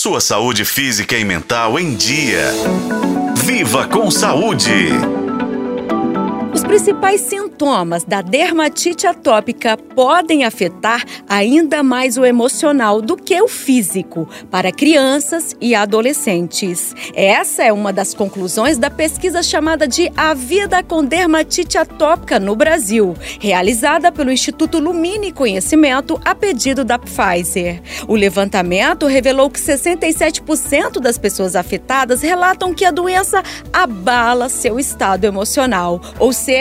sua saúde física e mental em dia. Viva com saúde! Principais sintomas da dermatite atópica podem afetar ainda mais o emocional do que o físico para crianças e adolescentes. Essa é uma das conclusões da pesquisa chamada de A Vida com Dermatite Atópica no Brasil, realizada pelo Instituto Lumine Conhecimento a pedido da Pfizer. O levantamento revelou que 67% das pessoas afetadas relatam que a doença abala seu estado emocional, ou seja,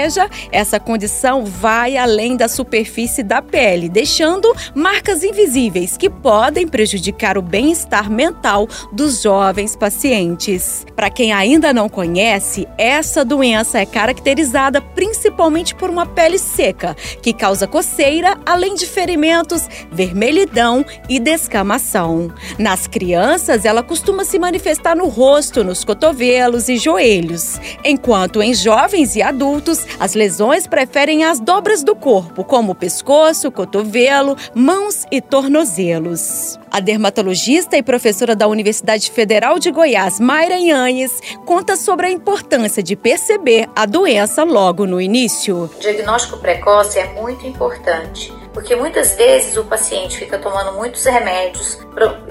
essa condição vai além da superfície da pele, deixando marcas invisíveis que podem prejudicar o bem-estar mental dos jovens pacientes. Para quem ainda não conhece, essa doença é caracterizada principalmente por uma pele seca, que causa coceira, além de ferimentos, vermelhidão e descamação. Nas crianças, ela costuma se manifestar no rosto, nos cotovelos e joelhos, enquanto em jovens e adultos, as lesões preferem as dobras do corpo, como o pescoço, cotovelo, mãos e tornozelos. A dermatologista e professora da Universidade Federal de Goiás, Mayra Yanhes, conta sobre a importância de perceber a doença logo no início. O diagnóstico precoce é muito importante, porque muitas vezes o paciente fica tomando muitos remédios,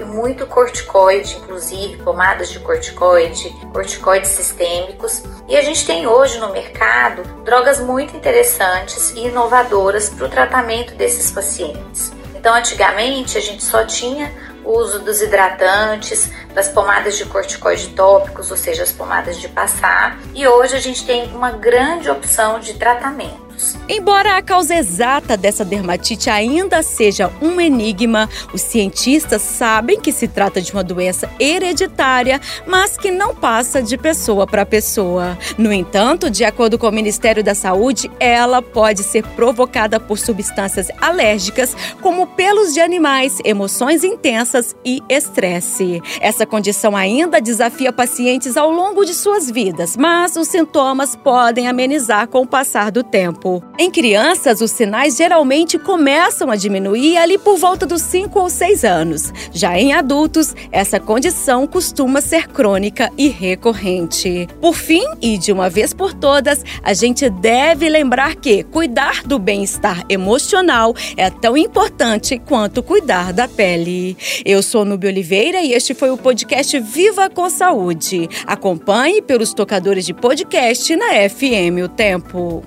muito corticoide, inclusive pomadas de corticoide, corticoides sistêmicos, e a gente tem hoje no mercado drogas muito interessantes e inovadoras para o tratamento desses pacientes. Então, antigamente a gente só tinha o uso dos hidratantes, das pomadas de corticoide tópicos, ou seja, as pomadas de passar, e hoje a gente tem uma grande opção de tratamento. Embora a causa exata dessa dermatite ainda seja um enigma, os cientistas sabem que se trata de uma doença hereditária, mas que não passa de pessoa para pessoa. No entanto, de acordo com o Ministério da Saúde, ela pode ser provocada por substâncias alérgicas, como pelos de animais, emoções intensas e estresse. Essa condição ainda desafia pacientes ao longo de suas vidas, mas os sintomas podem amenizar com o passar do tempo corpo. Em crianças, os sinais geralmente começam a diminuir ali por volta dos 5 ou 6 anos. Já em adultos, essa condição costuma ser crônica e recorrente. Por fim, e de uma vez por todas, a gente deve lembrar que cuidar do bem-estar emocional é tão importante quanto cuidar da pele. Eu sou Nubia Oliveira e este foi o podcast Viva com Saúde. Acompanhe pelos tocadores de podcast na FM O Tempo.